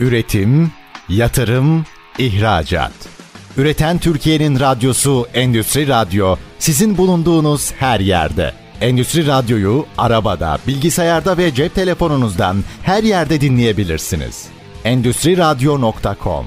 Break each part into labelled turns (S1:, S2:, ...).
S1: Üretim, yatırım, ihracat. Üreten Türkiye'nin radyosu Endüstri Radyo sizin bulunduğunuz her yerde. Endüstri Radyo'yu arabada, bilgisayarda ve cep telefonunuzdan her yerde dinleyebilirsiniz. Endüstri Radyo.com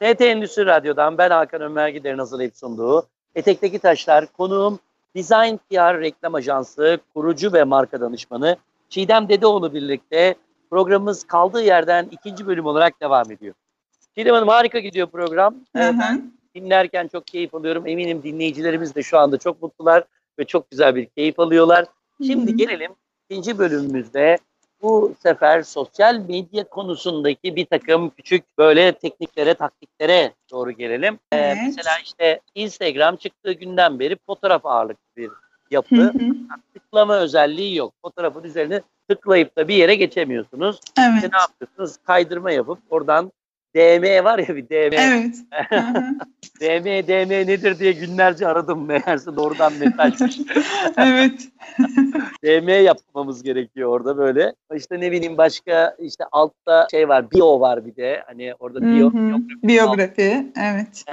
S2: TT Endüstri Radyo'dan ben Hakan Ömer Gider'in hazırlayıp sunduğu Etekteki Taşlar konuğum Design PR Reklam Ajansı kurucu ve marka danışmanı Çiğdem Dedeoğlu birlikte programımız kaldığı yerden ikinci bölüm olarak devam ediyor. Çiğdem Hanım harika gidiyor program.
S3: Hı hı.
S2: Ben dinlerken çok keyif alıyorum. Eminim dinleyicilerimiz de şu anda çok mutlular ve çok güzel bir keyif alıyorlar. Şimdi
S3: Hı hı.
S2: gelelim ikinci bölümümüzde bu sefer sosyal medya konusundaki bir takım küçük böyle tekniklere, taktiklere doğru gelelim. Ee,
S3: Evet.
S2: mesela işte Instagram çıktığı günden beri fotoğraf ağırlıklı bir yapı.
S3: Hı hı.
S2: Tıklama özelliği yok. Fotoğrafın üzerine tıklayıp da bir yere geçemiyorsunuz.
S3: Evet.
S2: İşte ne yapıyorsunuz? Kaydırma yapıp oradan DM var ya bir DM.
S3: Evet.
S2: DM, DM nedir diye günlerce aradım meğerse doğrudan mesajmış.
S3: evet.
S2: DM yapmamız gerekiyor orada böyle. İşte ne bileyim başka işte altta şey var, bio var bir de. Hani orada bio,
S3: hı.
S2: biyografi
S3: Biyografi. Evet.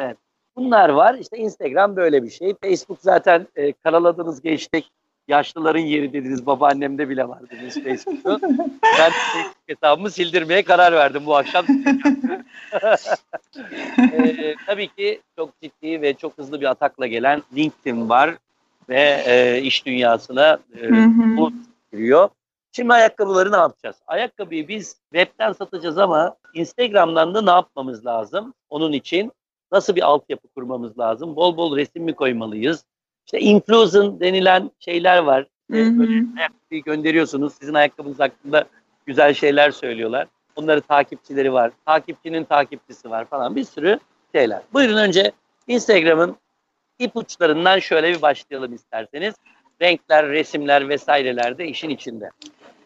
S2: Bunlar var. İşte Instagram böyle bir şey. Facebook zaten e, karaladınız geçtik. Yaşlıların yeri dediniz. Babaannemde bile var dediniz Facebook'u. ben Facebook hesabımı sildirmeye karar verdim bu akşam. e, tabii ki çok ciddi ve çok hızlı bir atakla gelen LinkedIn var ve e, iş dünyasına e, bu giriyor. Şimdi ayakkabıları ne yapacağız? Ayakkabıyı biz webten satacağız ama Instagram'dan da ne yapmamız lazım? Onun için nasıl bir altyapı kurmamız lazım? Bol bol resim mi koymalıyız? İşte influencer denilen şeyler var.
S3: Hı
S2: Ee,
S3: hı.
S2: Böyle ayakkabıyı gönderiyorsunuz. Sizin ayakkabınız hakkında güzel şeyler söylüyorlar. Onların takipçileri var. Takipçinin takipçisi var falan bir sürü şeyler. Buyurun önce Instagram'ın ipuçlarından şöyle bir başlayalım isterseniz. Renkler, resimler vesaireler de işin içinde.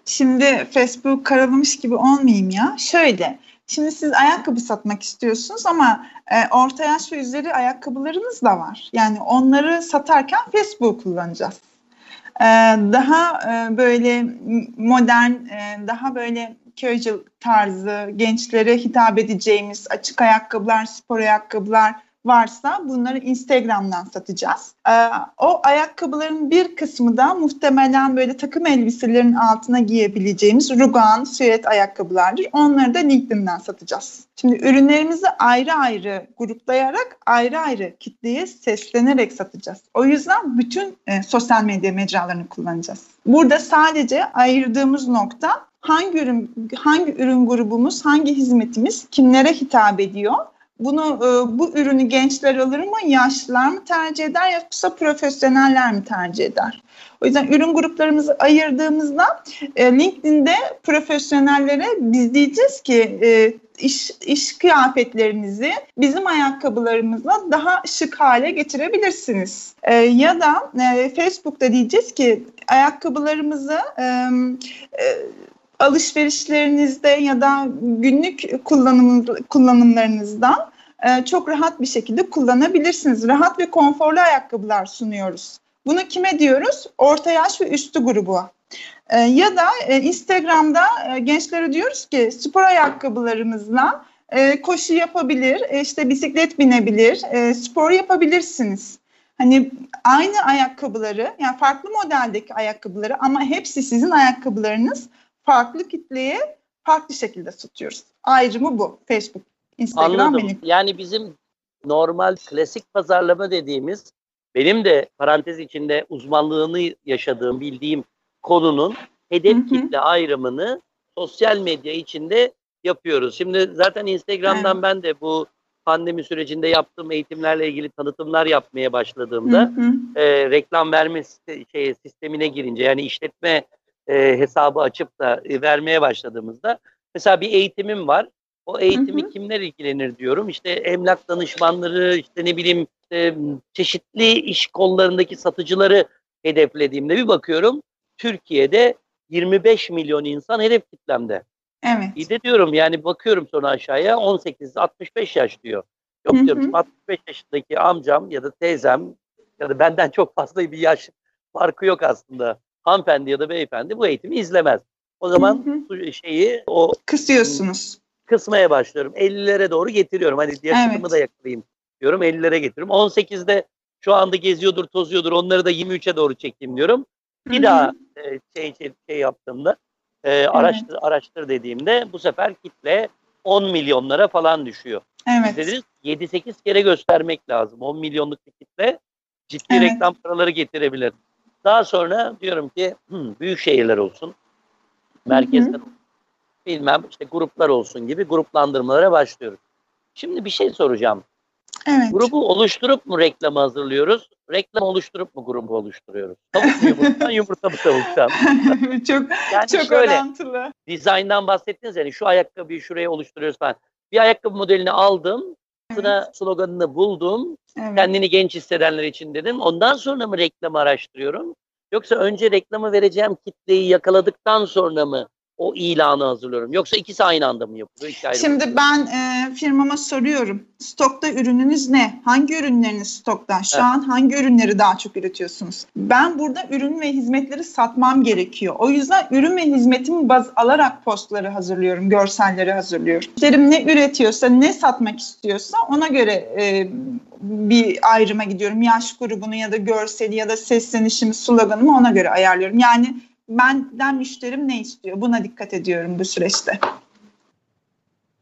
S3: Şimdi Facebook karalamış gibi olmayayım ya. Şöyle. Şimdi siz ayakkabı satmak istiyorsunuz ama e, orta yaş ve üzeri ayakkabılarınız da var. Yani onları satarken Facebook kullanacağız. E, daha e, böyle modern, e, daha böyle casual tarzı, gençlere hitap edeceğimiz açık ayakkabılar, spor ayakkabılar varsa bunları Instagram'dan satacağız. Ee, o ayakkabıların bir kısmı da muhtemelen böyle takım elbiselerin altına giyebileceğimiz rugan, süet ayakkabılardır. Onları da LinkedIn'den satacağız. Şimdi ürünlerimizi ayrı ayrı gruplayarak ayrı ayrı kitleye seslenerek satacağız. O yüzden bütün e, sosyal medya mecralarını kullanacağız. Burada sadece ayırdığımız nokta hangi ürün hangi ürün grubumuz, hangi hizmetimiz kimlere hitap ediyor? Bunu e, bu ürünü gençler alır mı, yaşlılar mı tercih eder yoksa profesyoneller mi tercih eder? O yüzden ürün gruplarımızı ayırdığımızda e, LinkedIn'de profesyonellere biz diyeceğiz ki e, iş, iş kıyafetlerinizi bizim ayakkabılarımızla daha şık hale getirebilirsiniz. Ya da Facebook'ta diyeceğiz ki ayakkabılarımızı alışverişlerinizde ya da günlük kullanım, kullanımlarınızdan e, çok rahat bir şekilde kullanabilirsiniz. Rahat ve konforlu ayakkabılar sunuyoruz. Bunu kime diyoruz? Orta yaş ve üstü grubu. E, ya da e, Instagram'da gençlere diyoruz ki spor ayakkabılarımızla koşu yapabilir, işte bisiklet binebilir, spor yapabilirsiniz. Hani aynı ayakkabıları, yani farklı modeldeki ayakkabıları ama hepsi sizin ayakkabılarınız farklı kitleye farklı şekilde satıyoruz. Ayrımı bu. Facebook, Instagram
S2: Anladım.
S3: benim.
S2: Yani bizim normal klasik pazarlama dediğimiz benim de parantez içinde uzmanlığını yaşadığım, bildiğim konunun hedef
S3: Hı hı.
S2: kitle ayrımını sosyal medya içinde yapıyoruz. Şimdi zaten Instagram'dan
S3: Evet.
S2: ben de bu pandemi sürecinde yaptığım eğitimlerle ilgili tanıtımlar yapmaya başladığımda
S3: hı.
S2: e, reklam verme şey, sistemine girince yani işletme e, hesabı açıp da e, vermeye başladığımızda mesela bir eğitimim var. O eğitimi
S3: Hı hı.
S2: kimler ilgilenir diyorum. İşte emlak danışmanları, işte ne bileyim e, çeşitli iş kollarındaki satıcıları hedeflediğimde bir bakıyorum Türkiye'de 25 milyon insan hedef kitlemde.
S3: Evet.
S2: İyi de diyorum yani bakıyorum sonra aşağıya 18-65 yaş diyor. Yok
S3: Hı
S2: diyorum
S3: hı.
S2: 65 yaşındaki amcam ya da teyzem ya da benden çok fazla bir yaş farkı yok aslında. Hanımefendi ya da beyefendi bu eğitimi izlemez. O zaman şeyi o
S3: kısıyorsunuz.
S2: Kısmaya başlıyorum. 50'lere doğru getiriyorum. Hani yaşımı evet. da yakalayayım diyorum. 50'lere getiriyorum. 18'de şu anda geziyordur, tozuyordur. Onları da 23'e doğru çekeyim diyorum. Bir Hı-hı. daha e, şey, şey, şey yaptığımda e, araştır, evet. araştır dediğimde bu sefer kitle 10 milyonlara falan düşüyor.
S3: Evet.
S2: Dediniz 7-8 kere göstermek lazım. 10 milyonluk bir kitle ciddi evet. reklam paraları getirebilir. Daha sonra diyorum ki hmm, büyük şehirler olsun, merkezler olsun, bilmem işte gruplar olsun gibi gruplandırmalara başlıyoruz. Şimdi bir şey soracağım.
S3: Evet.
S2: Grubu oluşturup mu reklamı hazırlıyoruz? Reklam oluşturup mu grubu oluşturuyoruz? Tavuk mu yumurtadan, yumurta mı tavuktan?
S3: çok yani çok şöyle, orantılı.
S2: Dizayndan bahsettiniz yani şu ayakkabıyı şuraya oluşturuyoruz falan. Bir ayakkabı modelini aldım. Evet. sloganını buldum. Evet. Kendini genç hissedenler için dedim. Ondan sonra mı reklamı araştırıyorum? Yoksa önce reklamı vereceğim kitleyi yakaladıktan sonra mı o ilanı hazırlıyorum. Yoksa ikisi aynı anda mı yapılıyor?
S3: Şimdi ben e, firmama soruyorum. Stokta ürününüz ne? Hangi ürünleriniz stokta? Şu evet. an hangi ürünleri daha çok üretiyorsunuz? Ben burada ürün ve hizmetleri satmam gerekiyor. O yüzden ürün ve hizmetimi baz alarak postları hazırlıyorum, görselleri hazırlıyorum. Müşterim ne üretiyorsa, ne satmak istiyorsa ona göre e, bir ayrıma gidiyorum. Yaş grubunu ya da görseli ya da seslenişimi, sloganımı ona göre ayarlıyorum. Yani benden müşterim ne istiyor? Buna dikkat ediyorum bu süreçte.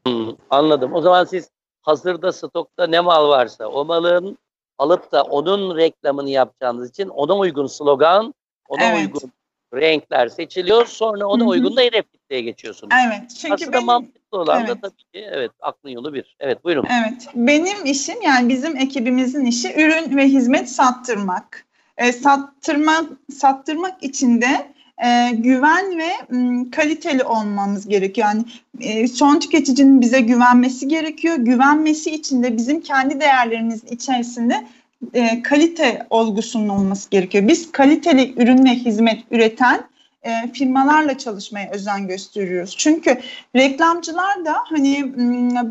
S2: Hmm, anladım. O zaman siz hazırda stokta ne mal varsa o malın alıp da onun reklamını yapacağınız için ona uygun slogan, ona evet. uygun renkler seçiliyor. Sonra ona Hı-hı. uygun da hedef kitleye geçiyorsunuz.
S3: Evet. Çünkü
S2: Aslında benim, mantıklı olan evet. da tabii ki evet aklın yolu bir. Evet buyurun.
S3: Evet. Benim işim yani bizim ekibimizin işi ürün ve hizmet sattırmak. E, sattırma, sattırmak için de e, güven ve m, kaliteli olmamız gerekiyor. Yani e, son tüketicinin bize güvenmesi gerekiyor. Güvenmesi için de bizim kendi değerlerimizin içerisinde e, kalite olgusunun olması gerekiyor. Biz kaliteli ürün ve hizmet üreten e, firmalarla çalışmaya özen gösteriyoruz. Çünkü reklamcılar da hani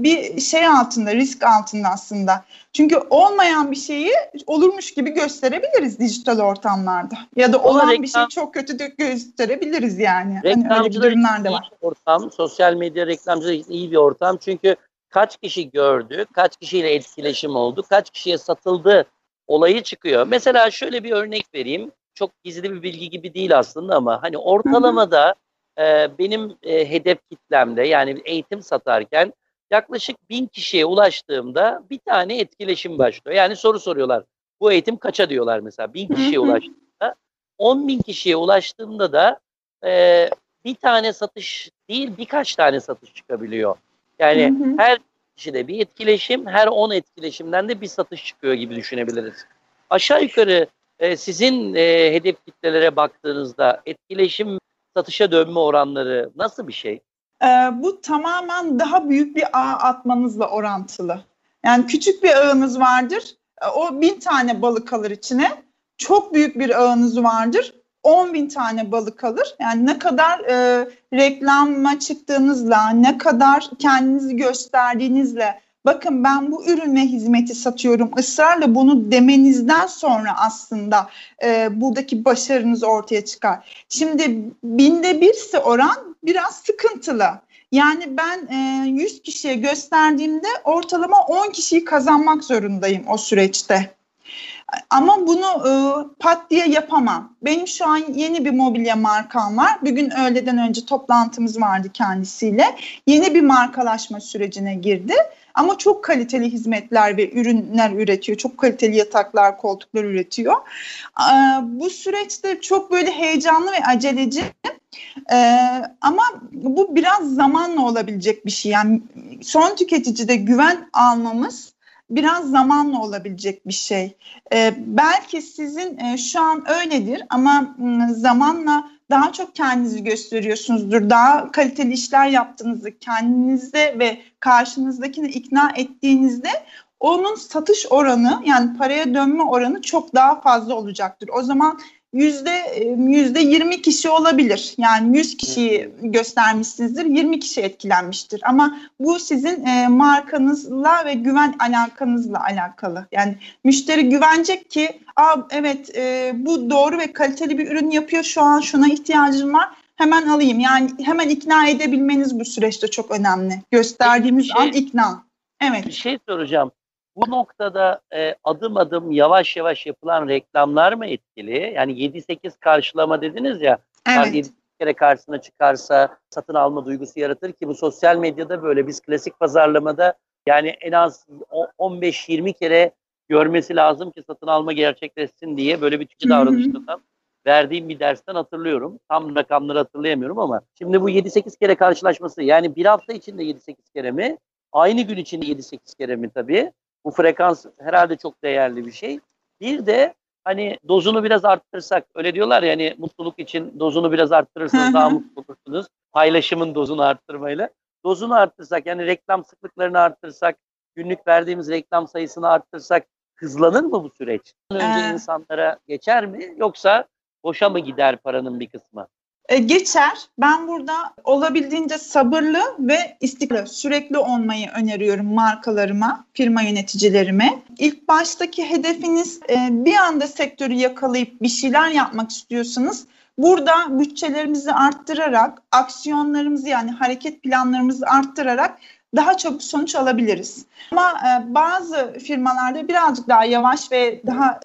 S3: bir şey altında, risk altında aslında. Çünkü olmayan bir şeyi olurmuş gibi gösterebiliriz dijital ortamlarda. Ya da olan reklam, bir şeyi çok kötü gösterebiliriz yani.
S2: Reklamcılar hani öyle de var. ortam, sosyal medya reklamcılar için iyi bir ortam. Çünkü kaç kişi gördü, kaç kişiyle etkileşim oldu, kaç kişiye satıldı olayı çıkıyor. Mesela şöyle bir örnek vereyim çok gizli bir bilgi gibi değil aslında ama hani ortalamada e, benim e, hedef kitlemde yani eğitim satarken yaklaşık bin kişiye ulaştığımda bir tane etkileşim başlıyor. Yani soru soruyorlar. Bu eğitim kaça diyorlar mesela bin kişiye ulaştığımda. 10 bin kişiye ulaştığımda da e, bir tane satış değil birkaç tane satış çıkabiliyor. Yani hı hı. her kişide bir etkileşim, her 10 etkileşimden de bir satış çıkıyor gibi düşünebiliriz. Aşağı yukarı e, sizin e, hedef kitlelere baktığınızda etkileşim satışa dönme oranları nasıl bir şey?
S3: E, bu tamamen daha büyük bir ağ atmanızla orantılı. Yani küçük bir ağınız vardır. E, o bin tane balık alır içine. Çok büyük bir ağınız vardır. 10 bin tane balık alır. Yani ne kadar e, reklama çıktığınızla, ne kadar kendinizi gösterdiğinizle bakın ben bu ürün ve hizmeti satıyorum ısrarla bunu demenizden sonra aslında e, buradaki başarınız ortaya çıkar. Şimdi binde birse oran biraz sıkıntılı. Yani ben e, 100 kişiye gösterdiğimde ortalama 10 kişiyi kazanmak zorundayım o süreçte. Ama bunu e, pat diye yapamam. Benim şu an yeni bir mobilya markam var. Bugün öğleden önce toplantımız vardı kendisiyle. Yeni bir markalaşma sürecine girdi. Ama çok kaliteli hizmetler ve ürünler üretiyor. Çok kaliteli yataklar, koltuklar üretiyor. Bu süreçte çok böyle heyecanlı ve aceleci. ama bu biraz zamanla olabilecek bir şey. Yani son tüketicide güven almamız biraz zamanla olabilecek bir şey. belki sizin şu an öyledir ama zamanla daha çok kendinizi gösteriyorsunuzdur. Daha kaliteli işler yaptığınızı kendinizde ve karşınızdakini ikna ettiğinizde onun satış oranı yani paraya dönme oranı çok daha fazla olacaktır. O zaman yüzde yüzde 20 kişi olabilir. Yani 100 kişiyi göstermişsinizdir, 20 kişi etkilenmiştir. Ama bu sizin e, markanızla ve güven alakanızla alakalı. Yani müşteri güvenecek ki, Aa, evet e, bu doğru ve kaliteli bir ürün yapıyor. Şu an şuna ihtiyacım var. hemen alayım. Yani hemen ikna edebilmeniz bu süreçte çok önemli. Gösterdiğimiz şey, an ikna. Evet.
S2: Bir şey soracağım. Bu noktada e, adım adım yavaş yavaş yapılan reklamlar mı etkili? Yani 7-8 karşılama dediniz ya.
S3: Evet. 7
S2: kere karşısına çıkarsa satın alma duygusu yaratır ki bu sosyal medyada böyle biz klasik pazarlamada yani en az 15-20 kere görmesi lazım ki satın alma gerçekleşsin diye böyle bir tükü davranışından verdiğim bir dersten hatırlıyorum. Tam rakamları hatırlayamıyorum ama şimdi bu 7-8 kere karşılaşması yani bir hafta içinde 7-8 kere mi? Aynı gün içinde 7-8 kere mi tabii? Bu frekans herhalde çok değerli bir şey. Bir de hani dozunu biraz arttırsak öyle diyorlar ya hani mutluluk için dozunu biraz arttırırsanız daha mutlu olursunuz. Paylaşımın dozunu arttırmayla. Dozunu arttırsak yani reklam sıklıklarını arttırsak, günlük verdiğimiz reklam sayısını arttırsak hızlanır mı bu süreç? Önce ee, insanlara geçer mi yoksa boşa mı gider paranın bir kısmı?
S3: E, geçer. Ben burada olabildiğince sabırlı ve istikrarlı, sürekli olmayı öneriyorum markalarıma, firma yöneticilerime. İlk baştaki hedefiniz e, bir anda sektörü yakalayıp bir şeyler yapmak istiyorsanız burada bütçelerimizi arttırarak, aksiyonlarımızı yani hareket planlarımızı arttırarak daha çabuk sonuç alabiliriz. Ama e, bazı firmalarda birazcık daha yavaş ve daha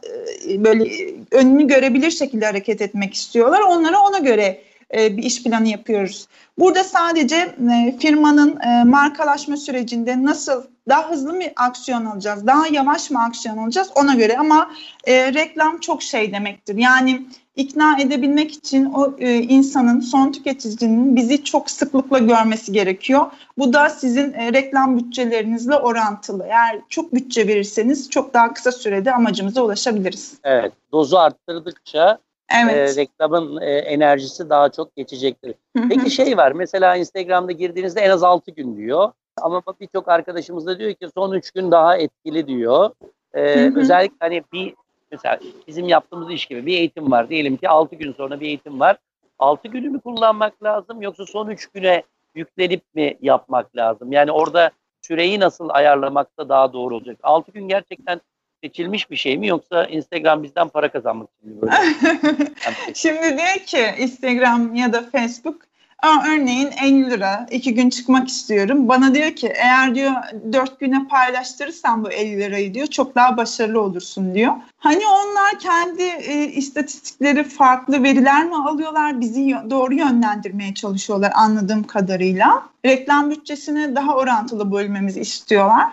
S3: böyle önünü görebilir şekilde hareket etmek istiyorlar. Onlara ona göre e, bir iş planı yapıyoruz. Burada sadece e, firmanın e, markalaşma sürecinde nasıl daha hızlı mı aksiyon alacağız, daha yavaş mı aksiyon alacağız ona göre ama reklam çok şey demektir. Yani ikna edebilmek için o insanın, son tüketicinin bizi çok sıklıkla görmesi gerekiyor. Bu da sizin reklam bütçelerinizle orantılı. Eğer çok bütçe verirseniz çok daha kısa sürede amacımıza ulaşabiliriz.
S2: Evet, dozu arttırdıkça evet. e, reklamın e, enerjisi daha çok geçecektir. Peki şey var mesela Instagram'da girdiğinizde en az 6 gün diyor. Ama birçok arkadaşımız da diyor ki son 3 gün daha etkili diyor. Ee, özellikle hani bir mesela bizim yaptığımız iş gibi bir eğitim var. Diyelim ki 6 gün sonra bir eğitim var. 6 günü mü kullanmak lazım yoksa son 3 güne yüklenip mi yapmak lazım? Yani orada süreyi nasıl ayarlamak da daha doğru olacak? 6 gün gerçekten seçilmiş bir şey mi yoksa Instagram bizden para kazanmak için mi?
S3: Şimdi diyor ki Instagram ya da Facebook Aa, örneğin 50 lira iki gün çıkmak istiyorum. Bana diyor ki eğer diyor 4 güne paylaştırırsan bu 50 lirayı diyor çok daha başarılı olursun diyor. Hani onlar kendi e, istatistikleri farklı veriler mi alıyorlar bizi doğru yönlendirmeye çalışıyorlar anladığım kadarıyla. Reklam bütçesini daha orantılı bölmemizi istiyorlar.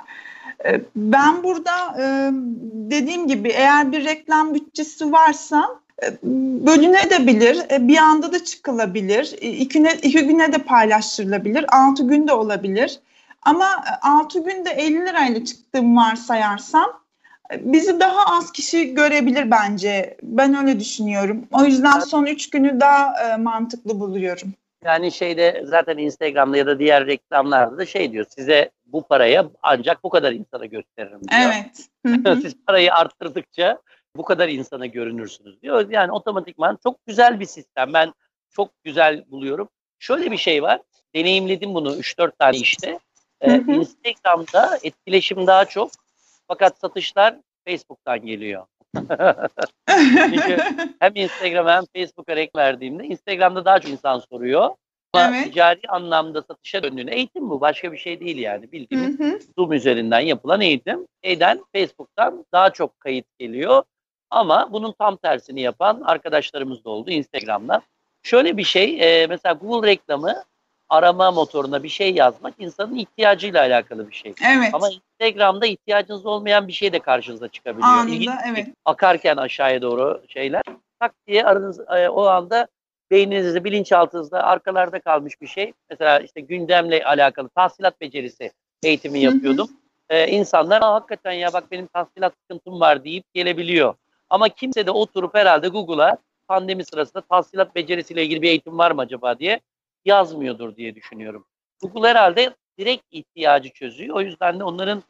S3: E, ben burada e, dediğim gibi eğer bir reklam bütçesi varsa bölünebilir, e, bir anda da çıkılabilir, e, iki güne, iki güne de paylaştırılabilir, altı günde olabilir. Ama e, altı günde 50 lirayla çıktığım varsayarsam bizi daha az kişi görebilir bence. Ben öyle düşünüyorum. O yüzden son üç günü daha mantıklı buluyorum.
S2: Yani şeyde zaten Instagram'da ya da diğer reklamlarda da şey diyor size bu paraya ancak bu kadar insana gösteririm diyor.
S3: Evet.
S2: Siz parayı arttırdıkça bu kadar insana görünürsünüz diyor. Yani otomatikman çok güzel bir sistem. Ben çok güzel buluyorum. Şöyle bir şey var. Deneyimledim bunu 3-4 tane işte. Ee, Instagram'da etkileşim daha çok fakat satışlar Facebook'tan geliyor. Çünkü hem Instagram'a hem Facebook'a reklam verdiğimde Instagram'da daha çok insan soruyor. Ama evet. ticari anlamda satışa döndüğünde eğitim bu. Başka bir şey değil yani. Bildiğimiz hı hı. Zoom üzerinden yapılan eğitim. Neyden? Facebook'tan daha çok kayıt geliyor. Ama bunun tam tersini yapan arkadaşlarımız da oldu Instagram'dan. Şöyle bir şey, e, mesela Google reklamı arama motoruna bir şey yazmak insanın ihtiyacıyla alakalı bir şey.
S3: Evet.
S2: Ama Instagram'da ihtiyacınız olmayan bir şey de karşınıza çıkabiliyor.
S3: Anında, İlginç, evet.
S2: Akarken aşağıya doğru şeyler. Tak diye aranız e, o anda beyninizde, bilinçaltınızda arkalarda kalmış bir şey. Mesela işte gündemle alakalı tahsilat becerisi eğitimi yapıyordum. Ee, insanlar hakikaten ya bak benim tahsilat sıkıntım var deyip gelebiliyor. Ama kimse de oturup herhalde Google'a pandemi sırasında tahsilat becerisiyle ilgili bir eğitim var mı acaba diye yazmıyordur diye düşünüyorum. Google herhalde direkt ihtiyacı çözüyor. O yüzden de onların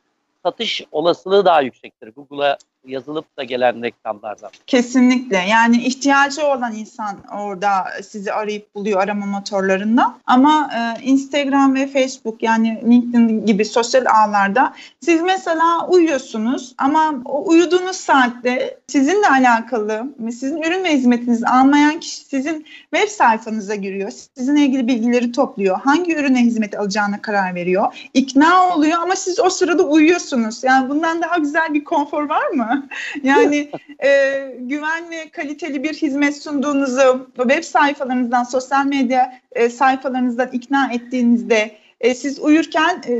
S2: satış olasılığı daha yüksektir. Google'a yazılıp da gelen reklamlardan.
S3: Kesinlikle. Yani ihtiyacı olan insan orada sizi arayıp buluyor arama motorlarında. Ama e, Instagram ve Facebook yani LinkedIn gibi sosyal ağlarda siz mesela uyuyorsunuz ama o uyuduğunuz saatte sizinle alakalı sizin ürün ve hizmetinizi almayan kişi sizin web sayfanıza giriyor. Sizinle ilgili bilgileri topluyor. Hangi ürüne hizmet alacağına karar veriyor. İkna oluyor ama siz o sırada uyuyorsunuz. Yani bundan daha güzel bir konfor var mı? Yani e, güvenli, kaliteli bir hizmet sunduğunuzu web sayfalarınızdan, sosyal medya e, sayfalarınızdan ikna ettiğinizde e, siz uyurken e,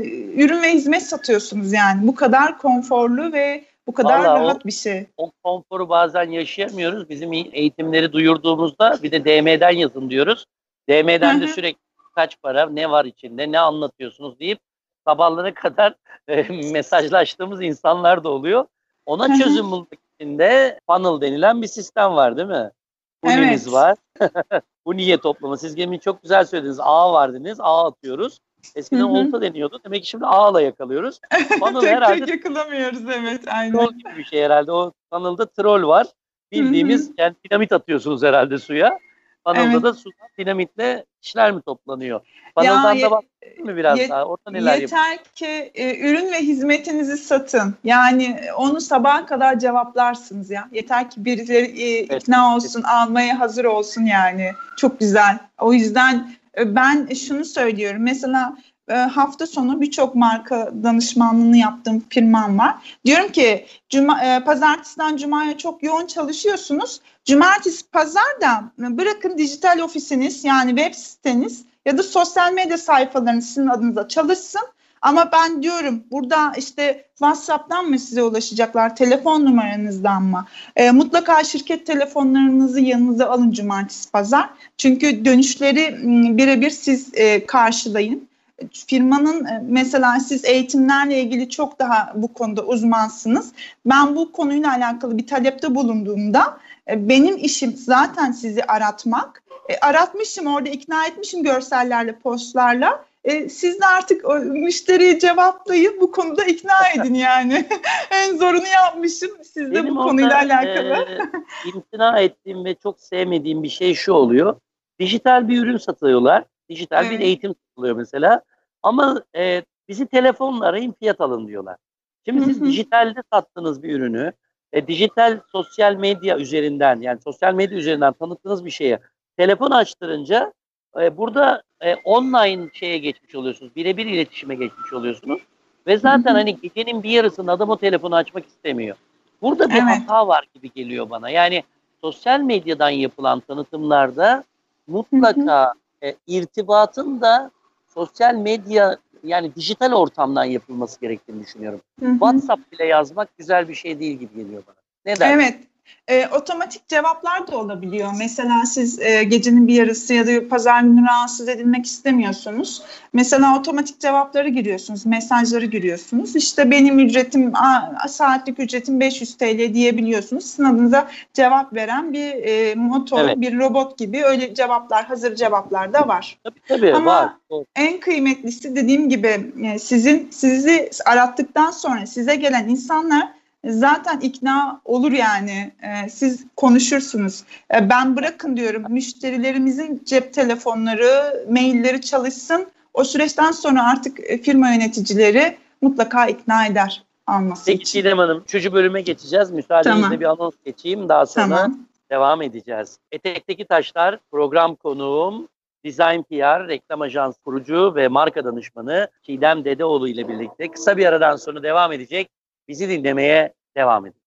S3: ürün ve hizmet satıyorsunuz yani. Bu kadar konforlu ve bu kadar
S2: Vallahi
S3: rahat
S2: o-
S3: bir şey.
S2: O konforu bazen yaşayamıyoruz. Bizim eğitimleri duyurduğumuzda bir de DM'den yazın diyoruz. DM'den de sürekli kaç para, ne var içinde, ne anlatıyorsunuz deyip sabahlara kadar e, mesajlaştığımız insanlar da oluyor. Ona
S3: hı.
S2: çözüm bulmak için de funnel denilen bir sistem var değil mi? Hunimiz
S3: Evet.
S2: var. Bu niye toplama? Siz demin çok güzel söylediniz. Ağ var dediniz. Ağ atıyoruz. Eskiden
S3: Hı hı.
S2: olta deniyordu. Demek ki şimdi ağla yakalıyoruz. Funnel
S3: tek
S2: herhalde
S3: tek yakalamıyoruz evet aynen.
S2: troll gibi bir şey herhalde. O funnel'da troll var. Bildiğimiz yani dinamit atıyorsunuz herhalde suya. Funnel'da
S3: Evet.
S2: da sudan dinamitle işler mi toplanıyor? Funnel'dan
S3: ye-
S2: da bahsedeyim mi biraz daha? Orada neler?
S3: Yeter ki e, ürün ve hizmetinizi satın. Yani onu sabaha kadar cevaplarsınız ya. Yeter ki birileri e,
S2: Evet.
S3: ikna olsun, almaya hazır olsun yani. Çok güzel. O yüzden e, ben şunu söylüyorum. Mesela e, hafta sonu birçok marka danışmanlığını yaptığım firmam var. Diyorum ki cuma, e, pazartesiden cumaya çok yoğun çalışıyorsunuz. Cumartesi pazar da bırakın dijital ofisiniz yani web siteniz ya da sosyal medya sayfalarınız sizin adınıza çalışsın. Ama ben diyorum burada işte WhatsApp'tan mı size ulaşacaklar, telefon numaranızdan mı? E, mutlaka şirket telefonlarınızı yanınıza alın cumartesi pazar. Çünkü dönüşleri m, birebir siz e, karşılayın. Firmanın e, mesela siz eğitimlerle ilgili çok daha bu konuda uzmansınız. Ben bu konuyla alakalı bir talepte bulunduğumda e, benim işim zaten sizi aratmak. E, aratmışım orada ikna etmişim görsellerle, postlarla. E, siz de artık o müşteriye cevaplayın bu konuda ikna edin yani. en zorunu yapmışım. Siz de
S2: Benim
S3: bu konuyla alakalı.
S2: e, imtina ettiğim ve çok sevmediğim bir şey şu oluyor. Dijital bir ürün satıyorlar. Dijital bir
S3: Evet.
S2: eğitim satılıyor mesela. Ama e, bizi telefonla arayın fiyat alın diyorlar. Şimdi siz dijitalde sattığınız bir ürünü e, dijital sosyal medya üzerinden yani sosyal medya üzerinden tanıttığınız bir şeye telefon açtırınca e, burada e, online şeye geçmiş oluyorsunuz. Birebir iletişime geçmiş oluyorsunuz. Ve zaten hani gecenin bir yarısında adam o telefonu açmak istemiyor. Burada bir
S3: Evet.
S2: hata var gibi geliyor bana. Yani sosyal medyadan yapılan tanıtımlarda mutlaka e, irtibatın da sosyal medya yani dijital ortamdan yapılması gerektiğini düşünüyorum.
S3: Hı hı.
S2: WhatsApp bile yazmak güzel bir şey değil gibi geliyor bana. Neden?
S3: Evet. E, otomatik cevaplar da olabiliyor. Mesela siz e, gecenin bir yarısı ya da pazar günü rahatsız edilmek istemiyorsunuz. Mesela otomatik cevapları giriyorsunuz, mesajları giriyorsunuz. İşte benim ücretim, a, saatlik ücretim 500 TL diyebiliyorsunuz. Sizin adınıza cevap veren bir e, motor,
S2: Evet.
S3: bir robot gibi öyle cevaplar, hazır cevaplar da var.
S2: Tabii tabii
S3: Ama-
S2: var. O-
S3: En kıymetlisi dediğim gibi e, sizin sizi arattıktan sonra size gelen insanlar zaten ikna olur yani. E, Siz konuşursunuz. E, Ben bırakın diyorum müşterilerimizin cep telefonları, mailleri çalışsın. O süreçten sonra artık e, firma yöneticileri mutlaka ikna eder alması
S2: Peki
S3: için.
S2: Çiğdem Hanım, üçüncü bölüme geçeceğiz. Müsaadenizle
S3: Tamam.
S2: bir anons geçeyim. Daha sonra
S3: Tamam.
S2: devam edeceğiz. Etekteki Taşlar program konuğum Design PR, reklam ajans kurucu ve marka danışmanı Çiğdem Dedeoğlu ile birlikte kısa bir aradan sonra devam edecek. Bizi dinlemeye devam edin.